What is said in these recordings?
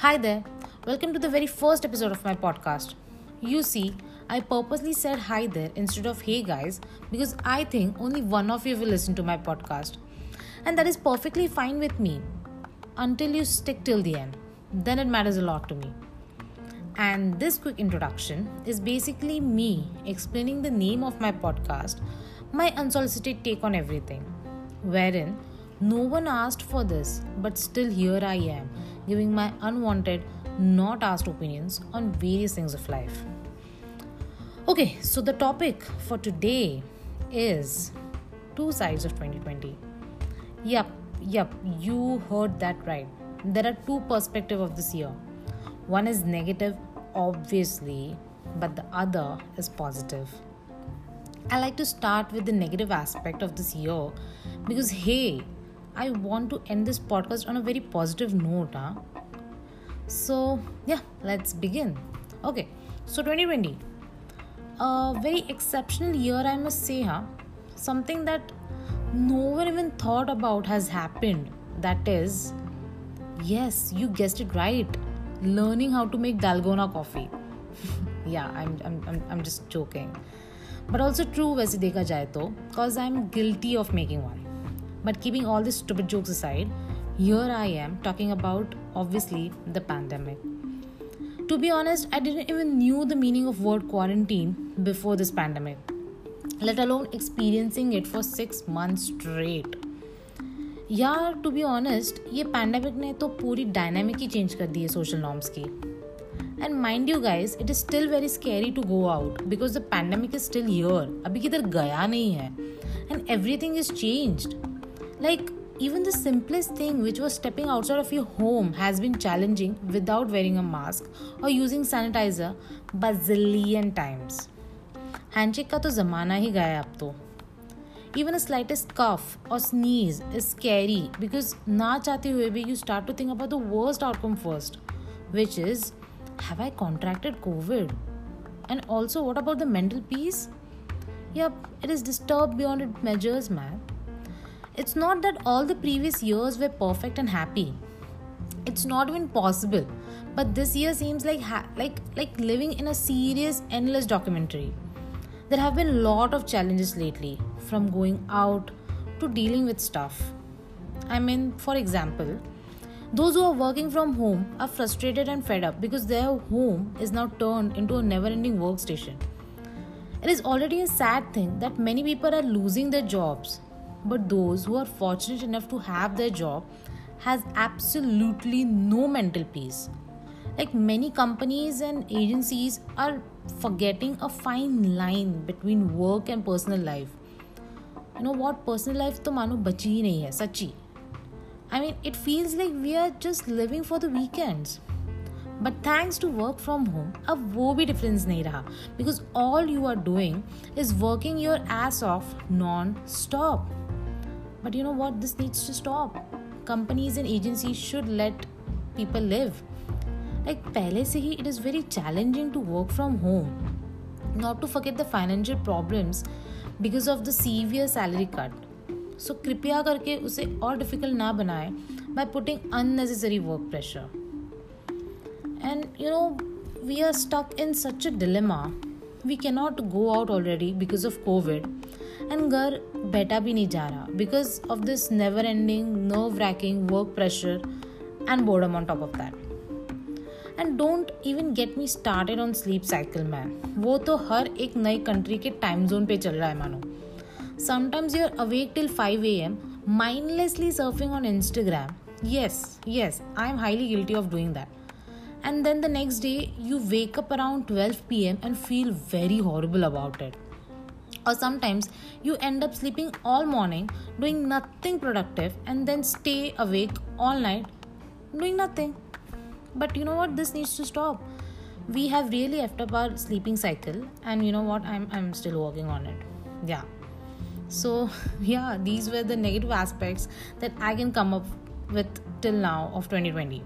Hi there. Welcome to the very first episode of my podcast. You see, I purposely said hi there instead of hey guys because I think only one of you will listen to my podcast. And that is perfectly fine with me until you stick till the end. Then it matters a lot to me. And this quick introduction is basically me explaining the name of my podcast, my unsolicited take on everything, wherein no one asked for this, but still here I am, giving my unwanted, not asked opinions on various things of life. Okay, so the topic for today is two sides of 2020. Yep, yep, you heard that right. There are two perspectives of this year. One is negative, obviously, but the other is positive. I like to start with the negative aspect of this year because hey, I want to end this podcast on a very positive note. Huh? So, yeah, let's begin. Okay, so 2020, a very exceptional year, I must say. Huh? Something that no one even thought about has happened. That is, yes, you guessed it right, learning how to make Dalgona coffee. yeah, I'm, I'm, I'm, I'm just joking. But also true, वैसे देखा जाए तो, cause I'm guilty of making one. But keeping all these stupid jokes aside, here I am talking about obviously the pandemic. To be honest, I didn't even knew the meaning of word quarantine before this pandemic, let alone experiencing it for 6 months straight. यार to be honest ये pandemic ने तो पूरी dynamic ही change कर दी है social norms की and mind you guys it is still very scary to go out because the pandemic is still here अभी किधर गया नहीं है and everything is changed Like, even the simplest thing, which was stepping outside of your home, has been challenging without wearing a mask or using sanitizer bazillion times. Handshake का तो ज़माना ही गया अब तो even a slightest cough or sneeze is scary because ना चाहते हुए भी you start to think about the worst outcome first which is have I contracted COVID and also what about the mental peace yep it is disturbed beyond its measures man it's not that all the previous years were perfect and happy. It's not even possible. But this year seems like ha- like like living in a serious endless documentary. There have been a lot of challenges lately, from going out to dealing with stuff. I mean, for example, those who are working from home are frustrated and fed up because their home is now turned into a never ending workstation. It is already a sad thing that many people are losing their jobs but those who are fortunate enough to have their job has absolutely no mental peace like many companies and agencies are forgetting a fine line between work and personal life you know what personal life to mano bachi hi nahi hai sachi i mean it feels like we are just living for the weekends but thanks to work from home अब वो भी difference नहीं रहा because all you are doing is working your S of non stop But you know what? This needs to stop. Companies and agencies should let people live. Like pehle se hi, it is very challenging to work from home. Not to forget the financial problems because of the severe salary cut. So कृपया करके उसे और difficult ना बनाए by putting unnecessary work pressure. And you know, we are stuck in such a dilemma. We cannot go out already because of COVID and घर बैठा भी नहीं जा रहा because of this never ending nerve racking work pressure and boredom on top of that and don't even get me started on sleep cycle man वो तो हर एक नई कंट्री के टाइम जोन पे चल रहा है मानो sometimes you are awake till five A M mindlessly surfing on Instagram. Yes yes, I am highly guilty of doing that. And then the next day, you wake up around 12 pm and feel very horrible about it or sometimes you end up sleeping all morning doing nothing productive and then stay awake all night doing nothing. But you know what? This needs to stop. We have really effed up our sleeping cycle and you know what? I'm, I'm still working on it. Yeah. So yeah these were the negative aspects that i can come up with till now of 2020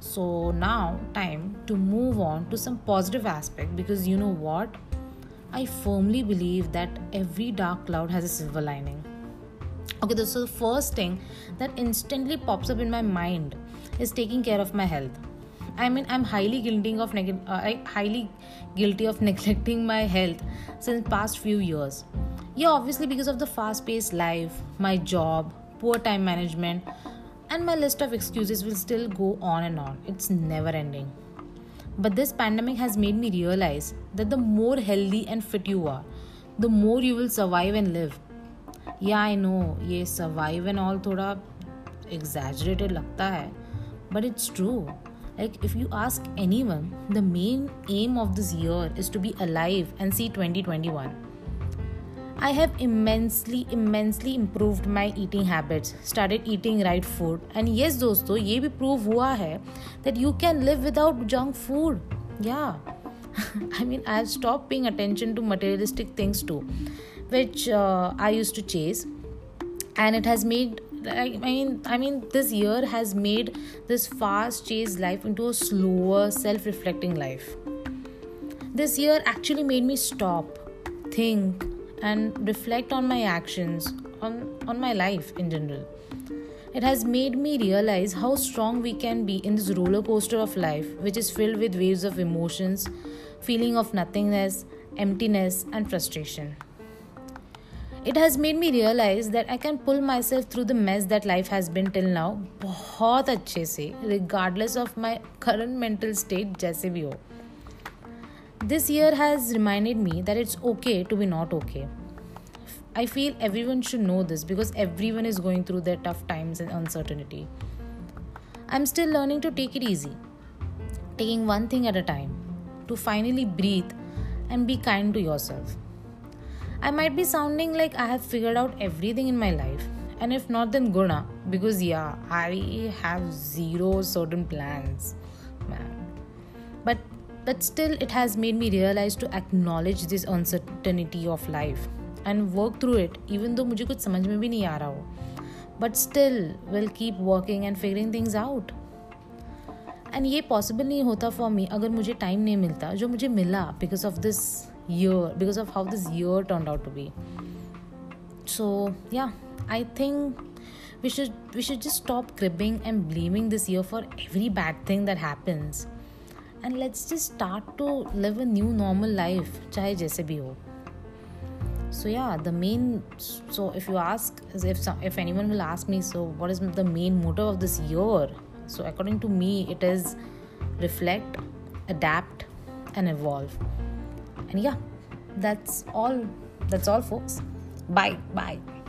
so now time to move on to some positive aspect because you know what I firmly believe that every dark cloud has a silver lining. Okay, so the first thing that instantly pops up in my mind is taking care of my health. I mean, I'm highly guilty of neg- uh, highly guilty of neglecting my health since past few years. Yeah, obviously because of the fast-paced life, my job, poor time management, and my list of excuses will still go on and on. It's never ending. But this pandemic has made me realize that the more healthy and fit you are, the more you will survive and live. Yeah, I know, ये survive and all थोड़ा exaggerated लगता है, but it's true. Like, if you ask anyone, the main aim of this year is to be alive and see 2021. I have immensely, immensely improved my eating habits, started eating right food, and yes, दोस्तों ये भी prove हुआ है that you can live without junk food. Yeah. I mean, I have stopped paying attention to materialistic things too, which uh, I used to chase, and it has made I mean, I mean, this year has made this fast-chased life into a slower, self-reflecting life. This year actually made me stop, think, and reflect on my actions, on, on my life in general. It has made me realize how strong we can be in this roller coaster of life, which is filled with waves of emotions, feeling of nothingness, emptiness, and frustration. It has made me realize that I can pull myself through the mess that life has been till now बहुत अच्छे से regardless of my current mental state जैसे भी हो this year has reminded me that it's okay to be not okay. I feel everyone should know this because everyone is going through their tough times and uncertainty. I'm still learning to take it easy, taking one thing at a time, to finally breathe and be kind to yourself. I might be sounding like I have figured out everything in my life, and if not, then Guna, because yeah, I have zero certain plans, man. But but still, it has made me realize to acknowledge this uncertainty of life and work through it, even though मुझे कुछ समझ में भी नहीं आ रहा हो. But still, will keep working and figuring things out. And ये possible नहीं होता फॉर मी अगर मुझे टाइम नहीं मिलता जो मुझे मिला because of this year because of how this year turned out to be so yeah i think we should we should just stop cribbing and blaming this year for every bad thing that happens and let's just start to live a new normal life chahe jaise bhi ho. So yeah the main so if you ask if if anyone will ask me so what is the main motive of this year? So according to me it is reflect adapt and evolve. And yeah that's all that's all folks. Bye bye